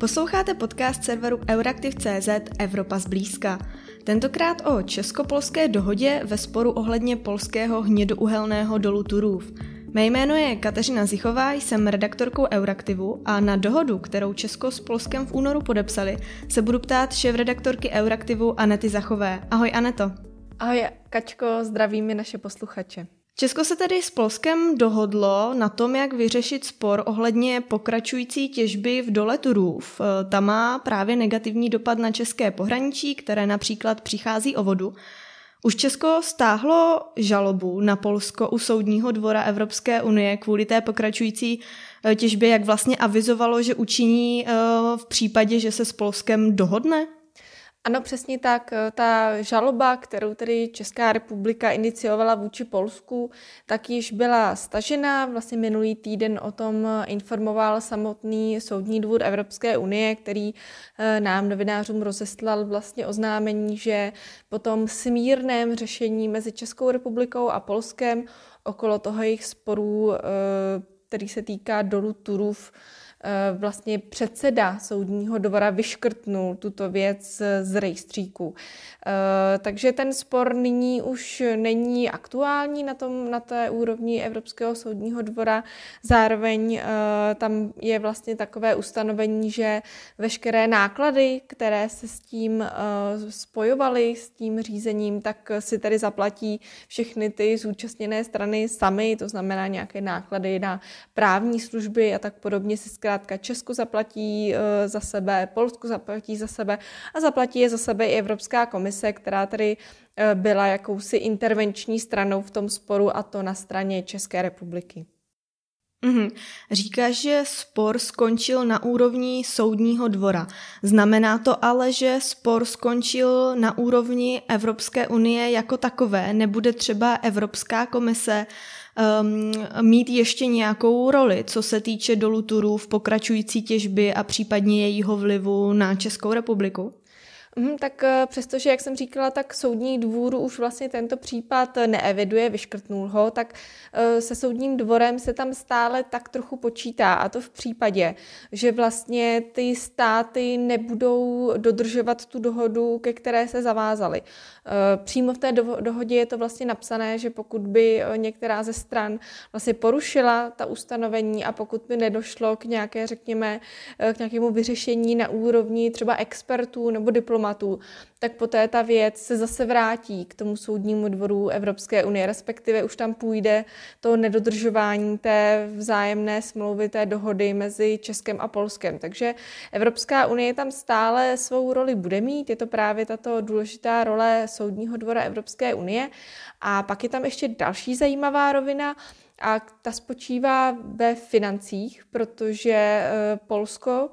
Posloucháte podcast serveru Euraktiv.cz Evropa zblízka. Tentokrát o česko-polské dohodě ve sporu ohledně polského hnědouhelného dolu Turův. Mé jméno je Kateřina Zichová, jsem redaktorkou Euraktivu a na dohodu, kterou Česko s Polskem v únoru podepsali, se budu ptát šéf-redaktorky Euraktivu Anety Zachové. Ahoj Aneto. Ahoj Kačko, zdravíme naše posluchače. Česko se tedy s Polskem dohodlo na tom, jak vyřešit spor ohledně pokračující těžby v dole Turův. Ta má právě negativní dopad na české pohraničí, které například přichází o vodu. Už Česko stáhlo žalobu na Polsko u Soudního dvora Evropské unie kvůli té pokračující eh, těžbě, jak vlastně avizovalo, že učiní eh, v případě, že se s Polskem dohodne? Ano, přesně tak. Ta žaloba, kterou tedy Česká republika iniciovala vůči Polsku, tak již byla stažena. Vlastně minulý týden o tom informoval samotný Soudní dvůr Evropské unie, který eh, nám novinářům rozeslal vlastně oznámení, že po tom smírném řešení mezi Českou republikou a Polskem okolo toho jejich sporů, který se týká dolu Turův, vlastně předseda soudního dvora vyškrtnul tuto věc z rejstříku. Eh, takže ten spor nyní už není aktuální na, tom, na té úrovni Evropského soudního dvora. Zároveň eh, tam je vlastně takové ustanovení, že veškeré náklady, které se s tím spojovaly, s tím řízením, tak si tedy zaplatí všechny ty zúčastněné strany sami, to znamená nějaké náklady na právní služby a tak podobně si zkrátka Česko zaplatí eh, za sebe, Polsko zaplatí za sebe a zaplatí je za sebe i Evropská komise, která tedy eh, byla jakousi intervenční stranou v tom sporu a to na straně České republiky. Mm-hmm. Říká, že spor skončil na úrovni soudního dvora. Znamená to ale, že spor skončil na úrovni Evropské unie jako takové. Nebude třeba Evropská komise um, mít ještě nějakou roli, co se týče dolu Turů v pokračující těžby a případně jejího vlivu na Českou republiku? Mm, tak eh, přestože, jak jsem říkala, tak soudní dvůr už vlastně tento případ neeviduje, vyškrtnul ho, tak eh, se soudním dvorem se tam stále tak trochu počítá. A to v případě, že vlastně ty státy nebudou dodržovat tu dohodu, ke které se zavázaly. Eh, přímo v té dohodě je to vlastně napsané, že pokud by některá ze stran vlastně porušila ta ustanovení a pokud by nedošlo k nějaké, řekněme, k nějakému vyřešení na úrovni třeba expertů nebo diplomatů, diplomatů, tak poté ta věc se zase vrátí k tomu soudnímu dvoru Evropské unie, respektive už tam půjde to nedodržování té vzájemné smlouvy, té dohody mezi Českem a Polskem. Takže Evropská unie tam stále svou roli bude mít, je to právě tato důležitá role soudního dvora Evropské unie. A pak je tam ještě další zajímavá rovina, a ta spočívá ve financích, protože eh, Polsko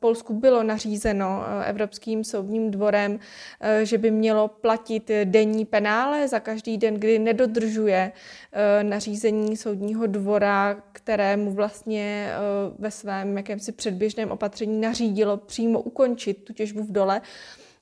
Polsku bylo nařízeno eh, Evropským soudním dvorem, eh, že by mělo platit denní penále za každý den, kdy nedodržuje nařízení soudního dvora, kterému vlastně ve svém jakémsi předběžném opatření nařídilo přímo ukončit tu těžbu v dole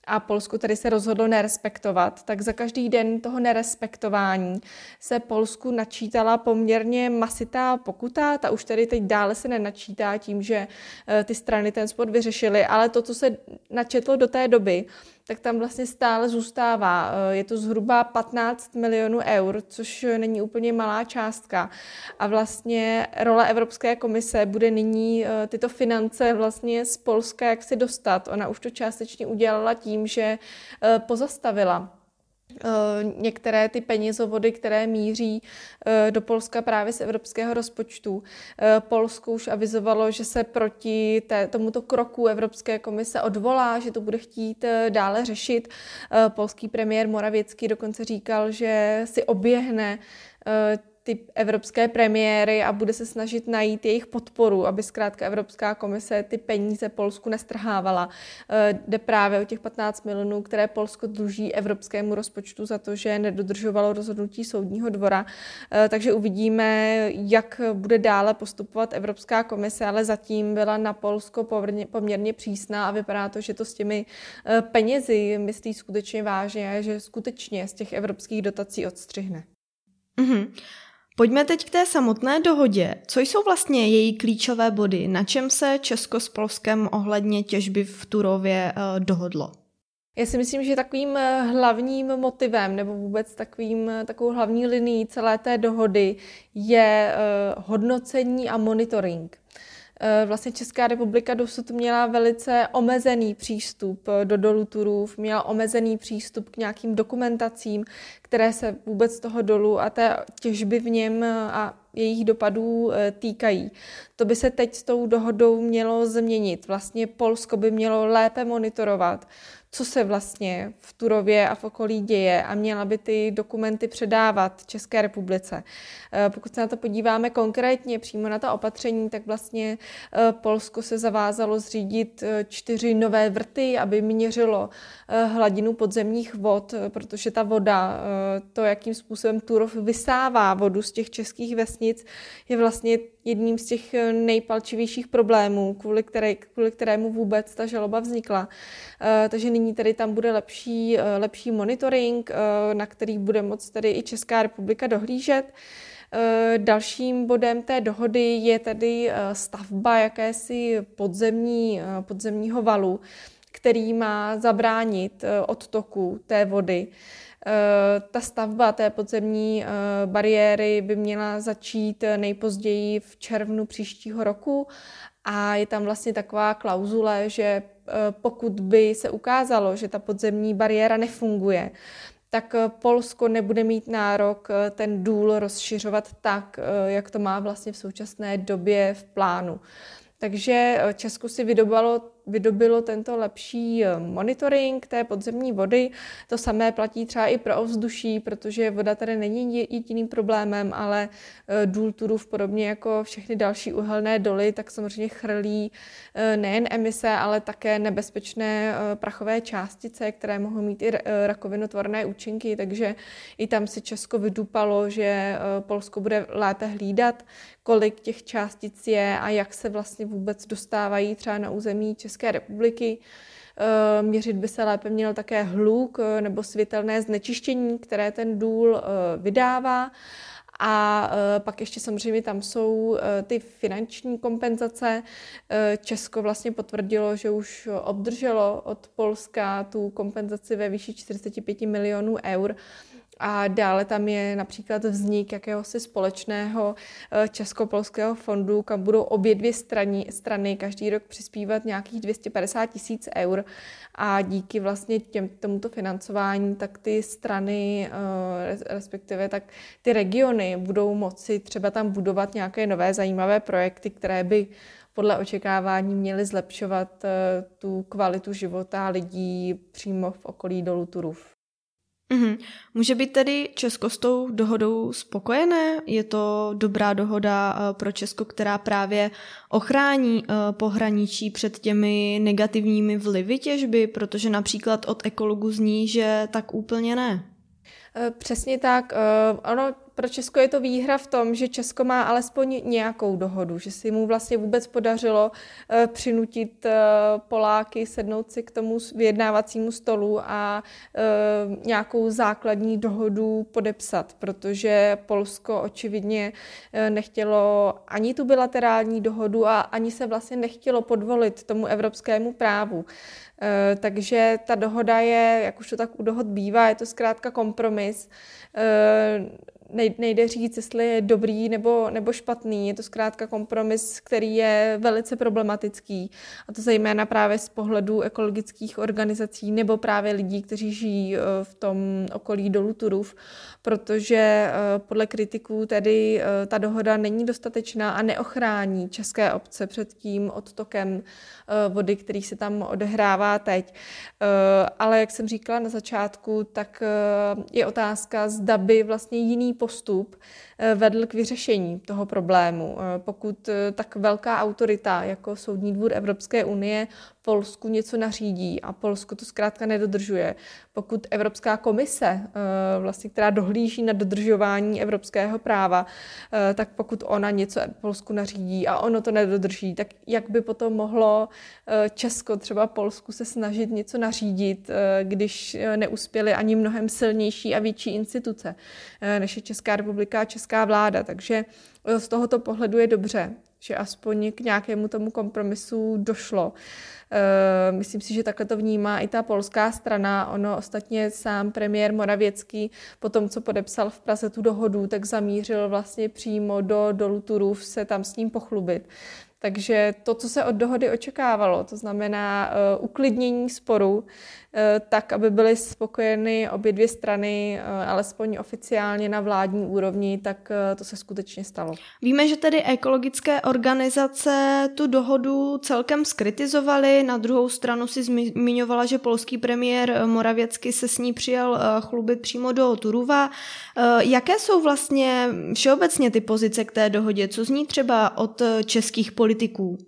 a Polsko tedy se rozhodlo nerespektovat, tak za každý den toho nerespektování se Polsku načítala poměrně masitá pokuta, ta už tedy teď dále se nenačítá tím, že eh, ty strany ten sport vyřešily, ale to, co se načetlo do té doby, tak tam vlastně stále zůstává. Eh, je to zhruba 15 milionů eur, což není úplně malá částka. A vlastně role Evropské komise bude nyní eh, tyto finance vlastně z Polska jak si dostat. Ona už to částečně udělala tím, že eh, pozastavila některé ty penězovody, které míří eh, do Polska právě z evropského rozpočtu. Eh, Polsko už avizovalo, že se proti té, tomuto kroku Evropské komise odvolá, že to bude chtít dále řešit. Polský premiér Moravěcký dokonce říkal, že si oběhne ty evropské premiéry a bude se snažit najít jejich podporu, aby zkrátka Evropská komise ty peníze Polsku nestrhávala. Eh, jde právě o těch 15 milionů, které Polsko dluží evropskému rozpočtu za to, že nedodržovalo rozhodnutí soudního dvora. Eh, takže uvidíme, jak bude dále postupovat Evropská komise, ale zatím byla na Polsko poměrně přísná a vypadá to, že to s těmi eh, penězi myslí skutečně vážně, že skutečně z těch evropských dotací odstřihne. Mm-hmm. Pojďme teď k té samotné dohodě. Co jsou vlastně její klíčové body? Na čem se Česko s Polskem ohledně těžby v Turově eh, dohodlo? Já si myslím, že takovým eh, hlavním motivem nebo vůbec takovým, eh, takovou hlavní linií celé té dohody je hodnocení a monitoring. Eh, vlastně Česká republika dosud měla velice omezený přístup eh, do dolu Turův, měla omezený přístup k nějakým dokumentacím, které se vůbec toho dolu a té těžby v něm eh, a jejich dopadů týkají. To by se teď s tou dohodou mělo změnit. Vlastně Polsko by mělo lépe monitorovat co se vlastně v Turově a v okolí děje a měla by ty dokumenty předávat České republice. Eh, pokud se na to podíváme konkrétně přímo na ta opatření, tak vlastně eh, Polsko se zavázalo zřídit eh, čtyři nové vrty, aby měřilo hladinu podzemních vod, protože ta voda, to, jakým způsobem Turov vysává vodu z těch českých vesnic, je vlastně jedním z těch nejpalčivějších problémů, kvůli, které, kvůli kterému vůbec ta žaloba vznikla. Takže nyní tady tam bude lepší, eh, lepší monitoring, eh, na který bude moct tedy i Česká republika dohlížet. Eh, dalším bodem té dohody je tedy stavba jakési podzemní, podzemního valu, který má zabránit odtoku té vody. Ta stavba té podzemní bariéry by měla začít nejpozději v červnu příštího roku a je tam vlastně taková klauzule, že eh, pokud by se ukázalo, že ta podzemní bariéra nefunguje, tak eh, Polsko nebude mít nárok eh, ten důl rozšiřovat tak, jak to má vlastně v současné době v plánu. Takže Česko si vydobalo vydobilo tento lepší eh, monitoring té podzemní vody. To samé platí třeba i pro ovzduší, protože voda tady není jediným problémem, ale eh, důl Turův, podobně jako všechny další uhelné doly, tak samozřejmě chrlí eh, nejen emise, ale také nebezpečné prachové částice, které mohou mít i rakovinotvorné účinky, takže i tam si Česko vydupalo, že Polsko bude lépe hlídat, kolik těch částic je a jak se vlastně vůbec dostávají třeba na území České České republiky. Eh, měřit by se lépe měl také hluk eh, nebo světelné znečištění, které ten důl eh, vydává. A pak ještě samozřejmě tam jsou ty finanční kompenzace. Česko vlastně potvrdilo, že už obdrželo od Polska tu kompenzaci ve výši 45 milionů eur a dále tam je například vznik jakéhosi společného eh, česko-polského fondu, kam budou obě dvě strany, strany každý rok přispívat nějakých 250 tisíc eur a díky vlastně těm, tomuto financování, tak ty strany, eh, respektive tak ty regiony budou moci třeba tam budovat nějaké nové zajímavé projekty, které by podle očekávání měly zlepšovat eh, tu kvalitu života lidí přímo v okolí dolu Turów. Mm-hmm. Může být tedy Česko s tou dohodou spokojené? Je to dobrá dohoda eh, pro Česko, která právě ochrání eh, pohraničí před těmi negativními vlivy těžby, protože například od ekologu zní, že tak úplně ne. Eh, přesně tak. Ono pro Česko je to výhra v tom, že Česko má alespoň nějakou dohodu, že si mu vlastně vůbec podařilo uh, přinutit uh, Poláky sednout si k tomu vyjednávacímu stolu a uh, nějakou základní dohodu podepsat, protože Polsko očividně nechtělo ani tu bilaterální dohodu a ani se vlastně nechtělo podvolit tomu evropskému právu. Takže ta dohoda je, jak už to tak u dohod bývá, je to zkrátka kompromis nejde říct, jestli je dobrý nebo, nebo špatný. Je to zkrátka kompromis, který je velice problematický. A to zejména právě z pohledu ekologických organizací nebo právě lidí, kteří žijí eh, v tom okolí dolu Turův, protože eh, podle kritiků tedy eh, ta dohoda není dostatečná a neochrání české obce před tím odtokem vody, který se tam odehrává teď. Ale jak jsem říkala na začátku, tak je otázka, zda by vlastně jiný postup eh, vedl k vyřešení toho problému. Eh, pokud eh, tak velká autorita jako Soudní dvůr Evropské unie Polsku něco nařídí a Polsko to zkrátka nedodržuje, pokud Evropská komise, eh, vlastně, která dohlíží na dodržování evropského práva, eh, tak pokud ona něco Polsku nařídí a ono to nedodrží, tak jak by potom mohlo eh, Česko třeba Polsku se snažit něco nařídit, když neuspěly ani mnohem silnější a větší instituce, než je Česká republika a Česká vláda. Takže z tohoto pohledu je dobře, že aspoň k nějakému tomu kompromisu došlo. Eh, myslím si, že takhle to vnímá i ta polská strana. Ono ostatně sám premiér Moravěcký po tom, co podepsal v Praze tu dohodu, tak zamířil vlastně přímo do dolu Turův se tam s ním pochlubit. Takže to, co se od dohody očekávalo, to znamená uh, uklidnění sporu, uh, tak, aby byly spokojeny obě dvě strany, uh, alespoň oficiálně na vládní úrovni, tak to se skutečně stalo. Víme, že tedy ekologické organizace tu dohodu celkem skritizovaly, na druhou stranu si zmiňovala, že polský premiér Moravěcky se s ní přijel uh, chlubit přímo do Turuva. Jaké jsou vlastně všeobecně ty pozice k té dohodě? Co zní třeba od českých politiků? Politiků.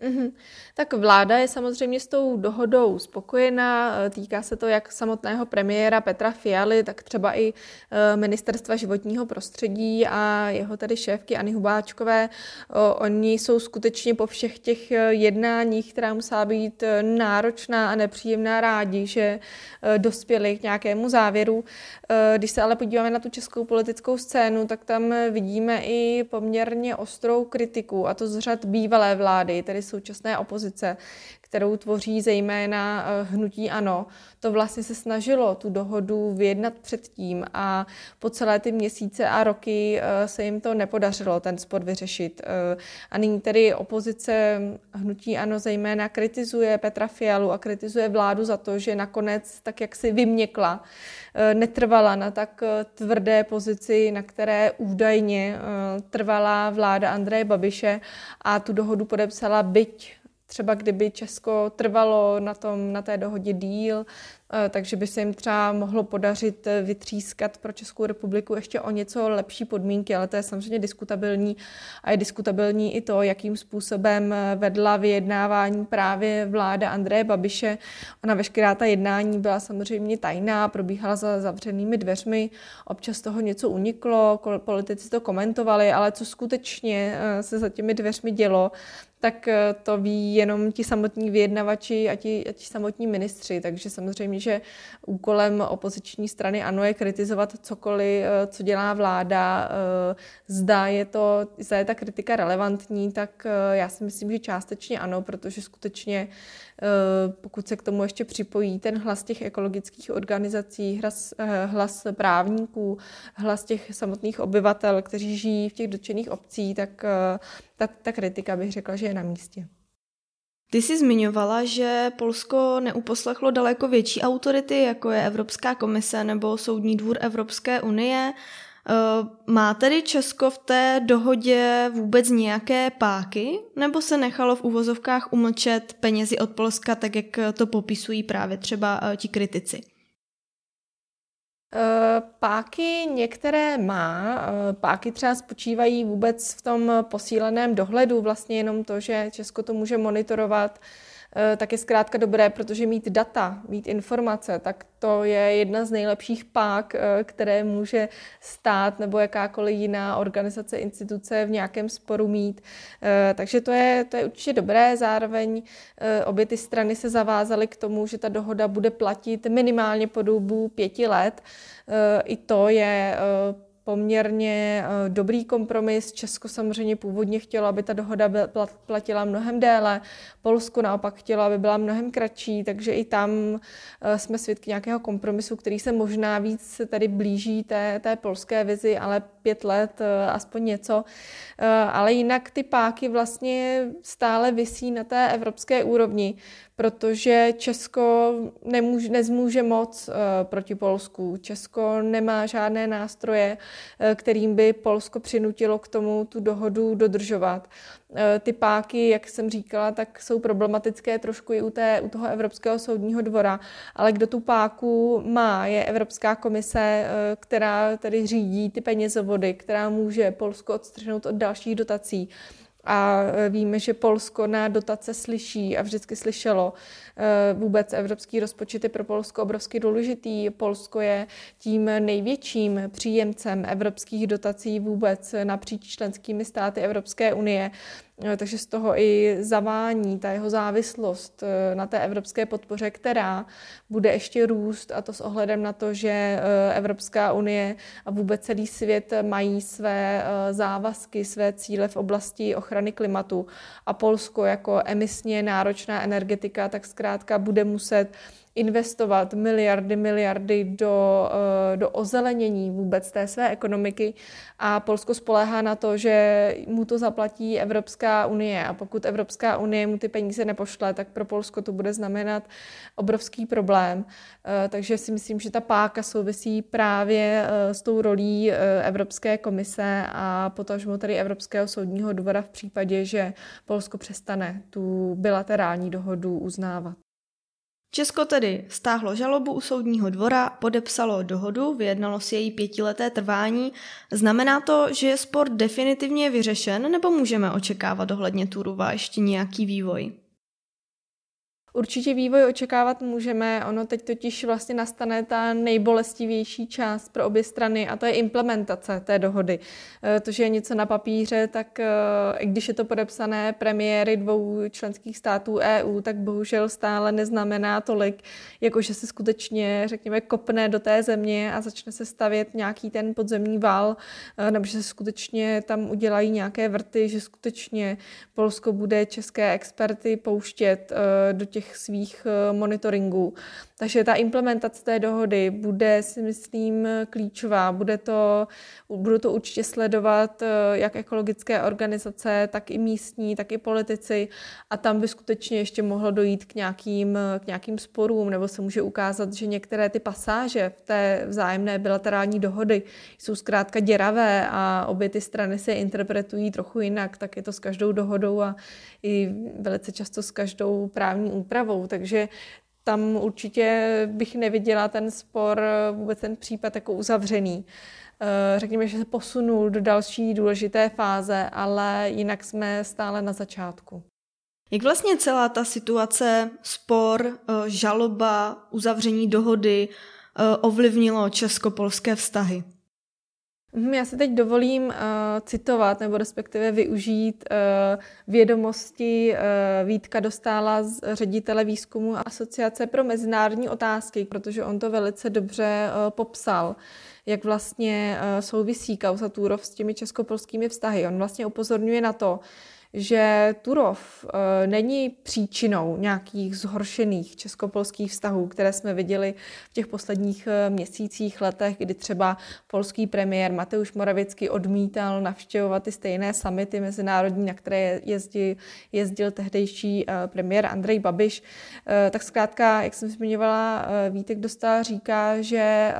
Mm-hmm. Tak vláda je samozřejmě s tou dohodou spokojená, týká se to jak samotného premiéra Petra Fialy, tak třeba i e, ministerstva životního prostředí a jeho tady šéfky Ani Hubáčkové. Oni jsou skutečně po všech těch e, jednáních, která musela být náročná a nepříjemná, rádi, že dospěli k nějakému závěru. Když se ale podíváme na tu českou politickou scénu, tak tam vidíme i poměrně ostrou kritiku, a to z řad bývalé vlády, tedy současné opozice, kterou tvoří zejména eh, hnutí ANO, to vlastně se snažilo tu dohodu vyjednat předtím a po celé ty měsíce a roky eh, se jim to nepodařilo ten spor vyřešit. Eh, a nyní tedy opozice hnutí ANO zejména kritizuje Petra Fialu a kritizuje vládu za to, že nakonec tak jak si vyměkla, netrvala na tak tvrdé pozici, na které údajně trvala vláda Andreje Babiše a tu dohodu podepsala byť třeba kdyby Česko trvalo na, tom, na té dohodě díl, eh, takže by se jim třeba mohlo podařit eh, vytřískat pro Českou republiku ještě o něco lepší podmínky, ale to je samozřejmě diskutabilní a je diskutabilní i to, jakým způsobem eh, vedla vyjednávání právě vláda Andreje Babiše. Ona veškerá ta jednání byla samozřejmě tajná, probíhala za zavřenými dveřmi, občas toho něco uniklo, politici to komentovali, ale co skutečně se za těmi dveřmi dělo, tak eh, to ví jenom ti samotní vyjednavači a ti, a ti samotní ministři. Takže samozřejmě, že úkolem opoziční strany ano je kritizovat cokoliv, eh, co dělá vláda. Eh, zda je, to, zda je ta kritika relevantní, tak já si myslím, že částečně ano, protože skutečně pokud se k tomu ještě připojí ten hlas těch ekologických organizací, hlas, hlas právníků, hlas těch samotných obyvatel, kteří žijí v těch dotčených obcí, tak ta, ta kritika bych řekla, že je na místě. Ty jsi zmiňovala, že Polsko neuposlechlo daleko větší autority, jako je Evropská komise nebo Soudní dvůr Evropské unie. Eh, má tedy Česko v té dohodě vůbec nějaké páky, nebo se nechalo v uvozovkách umlčet penězi od Polska, tak jak to popisují právě třeba eh, ti kritici? Eh, páky některé má. Páky třeba spočívají vůbec v tom posíleném dohledu, vlastně jenom to, že Česko to může monitorovat tak je zkrátka dobré, protože mít data, mít informace, tak to je jedna z nejlepších pák, eh, které může stát nebo jakákoliv jiná organizace, instituce v nějakém sporu mít. Eh, takže to je, to je určitě dobré. Zároveň obě ty strany se zavázaly k tomu, že ta dohoda bude platit minimálně po dobu pěti let. I to je poměrně eh, dobrý kompromis. Česko samozřejmě původně chtělo, aby ta dohoda platila mnohem déle, Polsko naopak chtělo, aby byla mnohem kratší, takže i tam eh, jsme svědky nějakého kompromisu, který se možná víc tady blíží té, té polské vizi, ale pět let, eh, aspoň něco. Ale jinak ty páky vlastně stále visí na té evropské úrovni protože Česko nemůže, nezmůže moc uh, proti Polsku. Česko nemá žádné nástroje, kterým by Polsko přinutilo k tomu tu dohodu dodržovat. Uh, ty páky, jak jsem říkala, tak jsou problematické trošku i u, té, u toho Evropského soudního dvora, ale kdo tu páku má, je Evropská komise, která tedy řídí ty penězovody, která může Polsko odstřihnout od dalších dotací a e, víme, že Polsko na dotace slyší a vždycky slyšelo. E, vůbec evropský rozpočet je pro Polsko obrovsky důležitý. Polsko je tím největším příjemcem evropských dotací vůbec napříč členskými státy Evropské unie. Eh, takže z toho i zavání, ta jeho závislost eh, na té evropské podpoře, která bude ještě růst a to s ohledem na to, že eh, Evropská unie a vůbec celý svět mají své závazky, své cíle v oblasti ochrany klimatu. A Polsko jako emisně náročná energetika, tak zkrátka bude muset investovat miliardy, miliardy do, eh, do ozelenění vůbec té své ekonomiky a Polsko spoléhá na to, že mu to zaplatí Evropská unie a pokud Evropská unie mu ty peníze nepošle, tak pro Polsko to bude znamenat obrovský problém. Eh, takže si myslím, že ta páka souvisí právě eh, s tou rolí Evropské komise a potažmo tedy Evropského soudního dvora v případě, že Polsko přestane tu bilaterální dohodu uznávat. Česko tedy stáhlo žalobu u soudního dvora, podepsalo dohodu, vyjednalo si její pětileté trvání. Znamená to, že je sport definitivně vyřešen, nebo můžeme očekávat ohledně Turuva ještě nějaký vývoj? Určitě vývoj očekávat můžeme, ono teď totiž vlastně nastane ta nejbolestivější část pro obě strany a to je implementace té dohody. E, to, že je něco na papíře, tak e, i když je to podepsané premiéry dvou členských států EU, tak bohužel stále neznamená tolik, jako že se skutečně, řekněme, kopne do té země a začne se stavět nějaký ten podzemní val, e, nebo že se skutečně tam udělají nějaké vrty, že skutečně Polsko bude české experty pouštět do těch těch svých eh, monitoringů. Takže ta implementace té dohody bude, si myslím, klíčová. Bude to, budou to určitě sledovat eh, jak ekologické organizace, tak i místní, tak i politici a tam by skutečně ještě mohlo dojít k nějakým, k nějakým sporům nebo se může ukázat, že některé ty pasáže v té vzájemné bilaterální dohody jsou zkrátka děravé a obě ty strany se interpretují trochu jinak, tak je to s každou dohodou a i velice často s každou právní úpravou. Takže tam určitě bych neviděla ten spor, vůbec ten případ jako uzavřený. Eh, řekněme, že se posunul do další důležité fáze, ale jinak jsme stále na začátku. Jak vlastně celá ta situace, spor, eh, žaloba, uzavření dohody eh, ovlivnilo česko-polské vztahy? Mhm, já se teď dovolím uh, citovat nebo respektive využít uh, vědomosti uh, Vítka Dostála z ředitele výzkumu Asociace pro mezinárodní otázky, protože on to velice dobře uh, popsal, jak vlastně uh, souvisí kauza Turov s těmi českopolskými vztahy. On vlastně upozorňuje na to, že Turov e, není příčinou nějakých zhoršených českopolských vztahů, které jsme viděli v těch posledních e, měsících, letech, kdy třeba polský premiér Mateusz Morawiecki odmítal navštěvovat ty stejné samity mezinárodní, na které jezdil, jezdil tehdejší e, premiér Andrej Babiš. Tak zkrátka, jak jsem zmiňovala, Vítek Dostal říká, že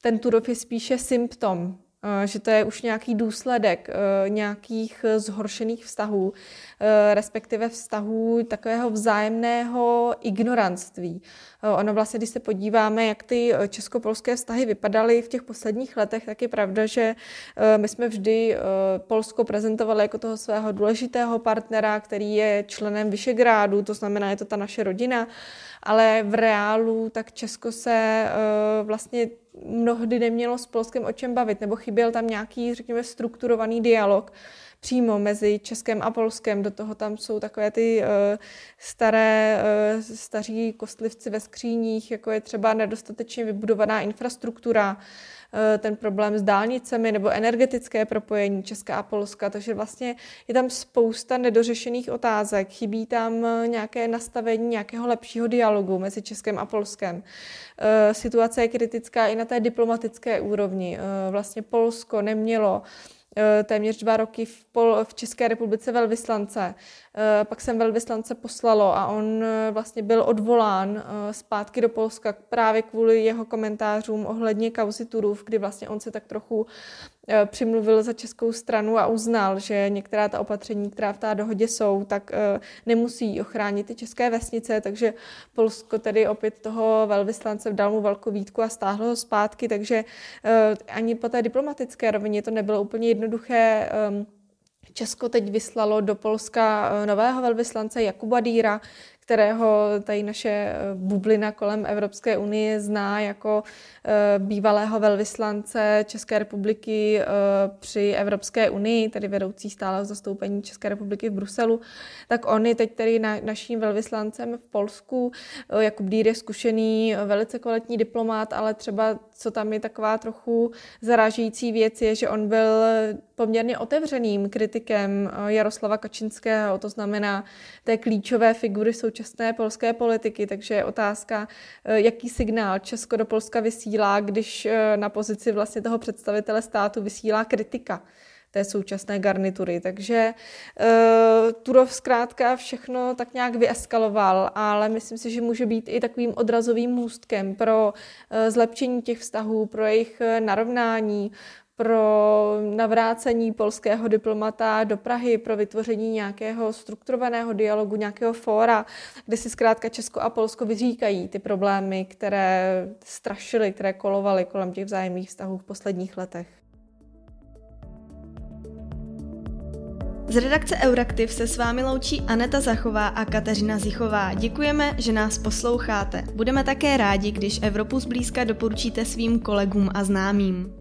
ten Turov je spíše symptom Eh, že to je už nějaký důsledek eh, nějakých zhoršených vztahů, eh, respektive vztahů takového vzájemného ignorantství. Ono vlastně, když se podíváme, jak ty česko-polské vztahy vypadaly v těch posledních letech, tak je pravda, že my jsme vždy Polsko prezentovali jako toho svého důležitého partnera, který je členem Vyšegrádu, to znamená, je to ta naše rodina, ale v reálu tak Česko se vlastně mnohdy nemělo s Polskem o čem bavit, nebo chyběl tam nějaký, řekněme, strukturovaný dialog přímo mezi Českem a Polskem. Do toho tam jsou takové ty uh, staré, uh, staří kostlivci ve skříních, jako je třeba nedostatečně vybudovaná infrastruktura, Eh, ten problém s dálnicemi nebo energetické propojení Česka a Polska, takže vlastně je tam spousta nedořešených otázek, chybí tam eh, nějaké nastavení nějakého lepšího dialogu mezi Českem a Polskem. Eh, situace je kritická i na té diplomatické úrovni. Vlastně Polsko nemělo Eh, téměř dva roky v, Pol, v České republice velvyslance. Eh, pak jsem velvyslance poslalo a on eh, vlastně byl odvolán zpátky do Polska právě kvůli jeho komentářům ohledně kauzy Turův, kdy vlastně on se tak trochu Eh, přimluvil za českou stranu a uznal, že některá ta opatření, která v té dohodě jsou, tak eh, nemusí ochránit ty české vesnice, takže Polsko tedy opět toho velvyslance dal mu velkou výtku a stáhlo ho zpátky, takže eh, ani po té diplomatické rovině to nebylo úplně jednoduché. Ehm, Česko teď vyslalo do Polska nového velvyslance Jakuba Dýra, kterého tady naše eh, bublina kolem Evropské unie zná jako eh, bývalého velvyslance České republiky eh, při Evropské unii, tedy vedoucí stáleho zastoupení České republiky v Bruselu, tak on je teď tedy na, naším velvyslancem v Polsku. Jakub Dýr je zkušený, velice kvalitní diplomát, ale třeba co tam je taková trochu zarážející věc, je, že on byl poměrně otevřeným kritikem Jaroslava Kačinského, to znamená té klíčové figury současné polské politiky, takže je otázka, eh, jaký signál Česko do Polska vysílá, když eh, na pozici vlastně toho představitele státu vysílá kritika té současné garnitury. Takže uh, Turov zkrátka všechno tak nějak vyeskaloval, ale myslím si, že může být i takovým odrazovým můstkem pro uh, zlepšení těch vztahů, pro jejich narovnání, pro navrácení polského diplomata do Prahy, pro vytvoření nějakého strukturovaného dialogu, nějakého fóra, kde si zkrátka Česko a Polsko vyříkají ty problémy, které strašily, které kolovaly kolem těch vzájemných vztahů v posledních letech. Z redakce Euraktiv se s vámi loučí Aneta Zachová a Kateřina Zichová. Děkujeme, že nás posloucháte. Budeme také rádi, když Evropu zblízka doporučíte svým kolegům a známým.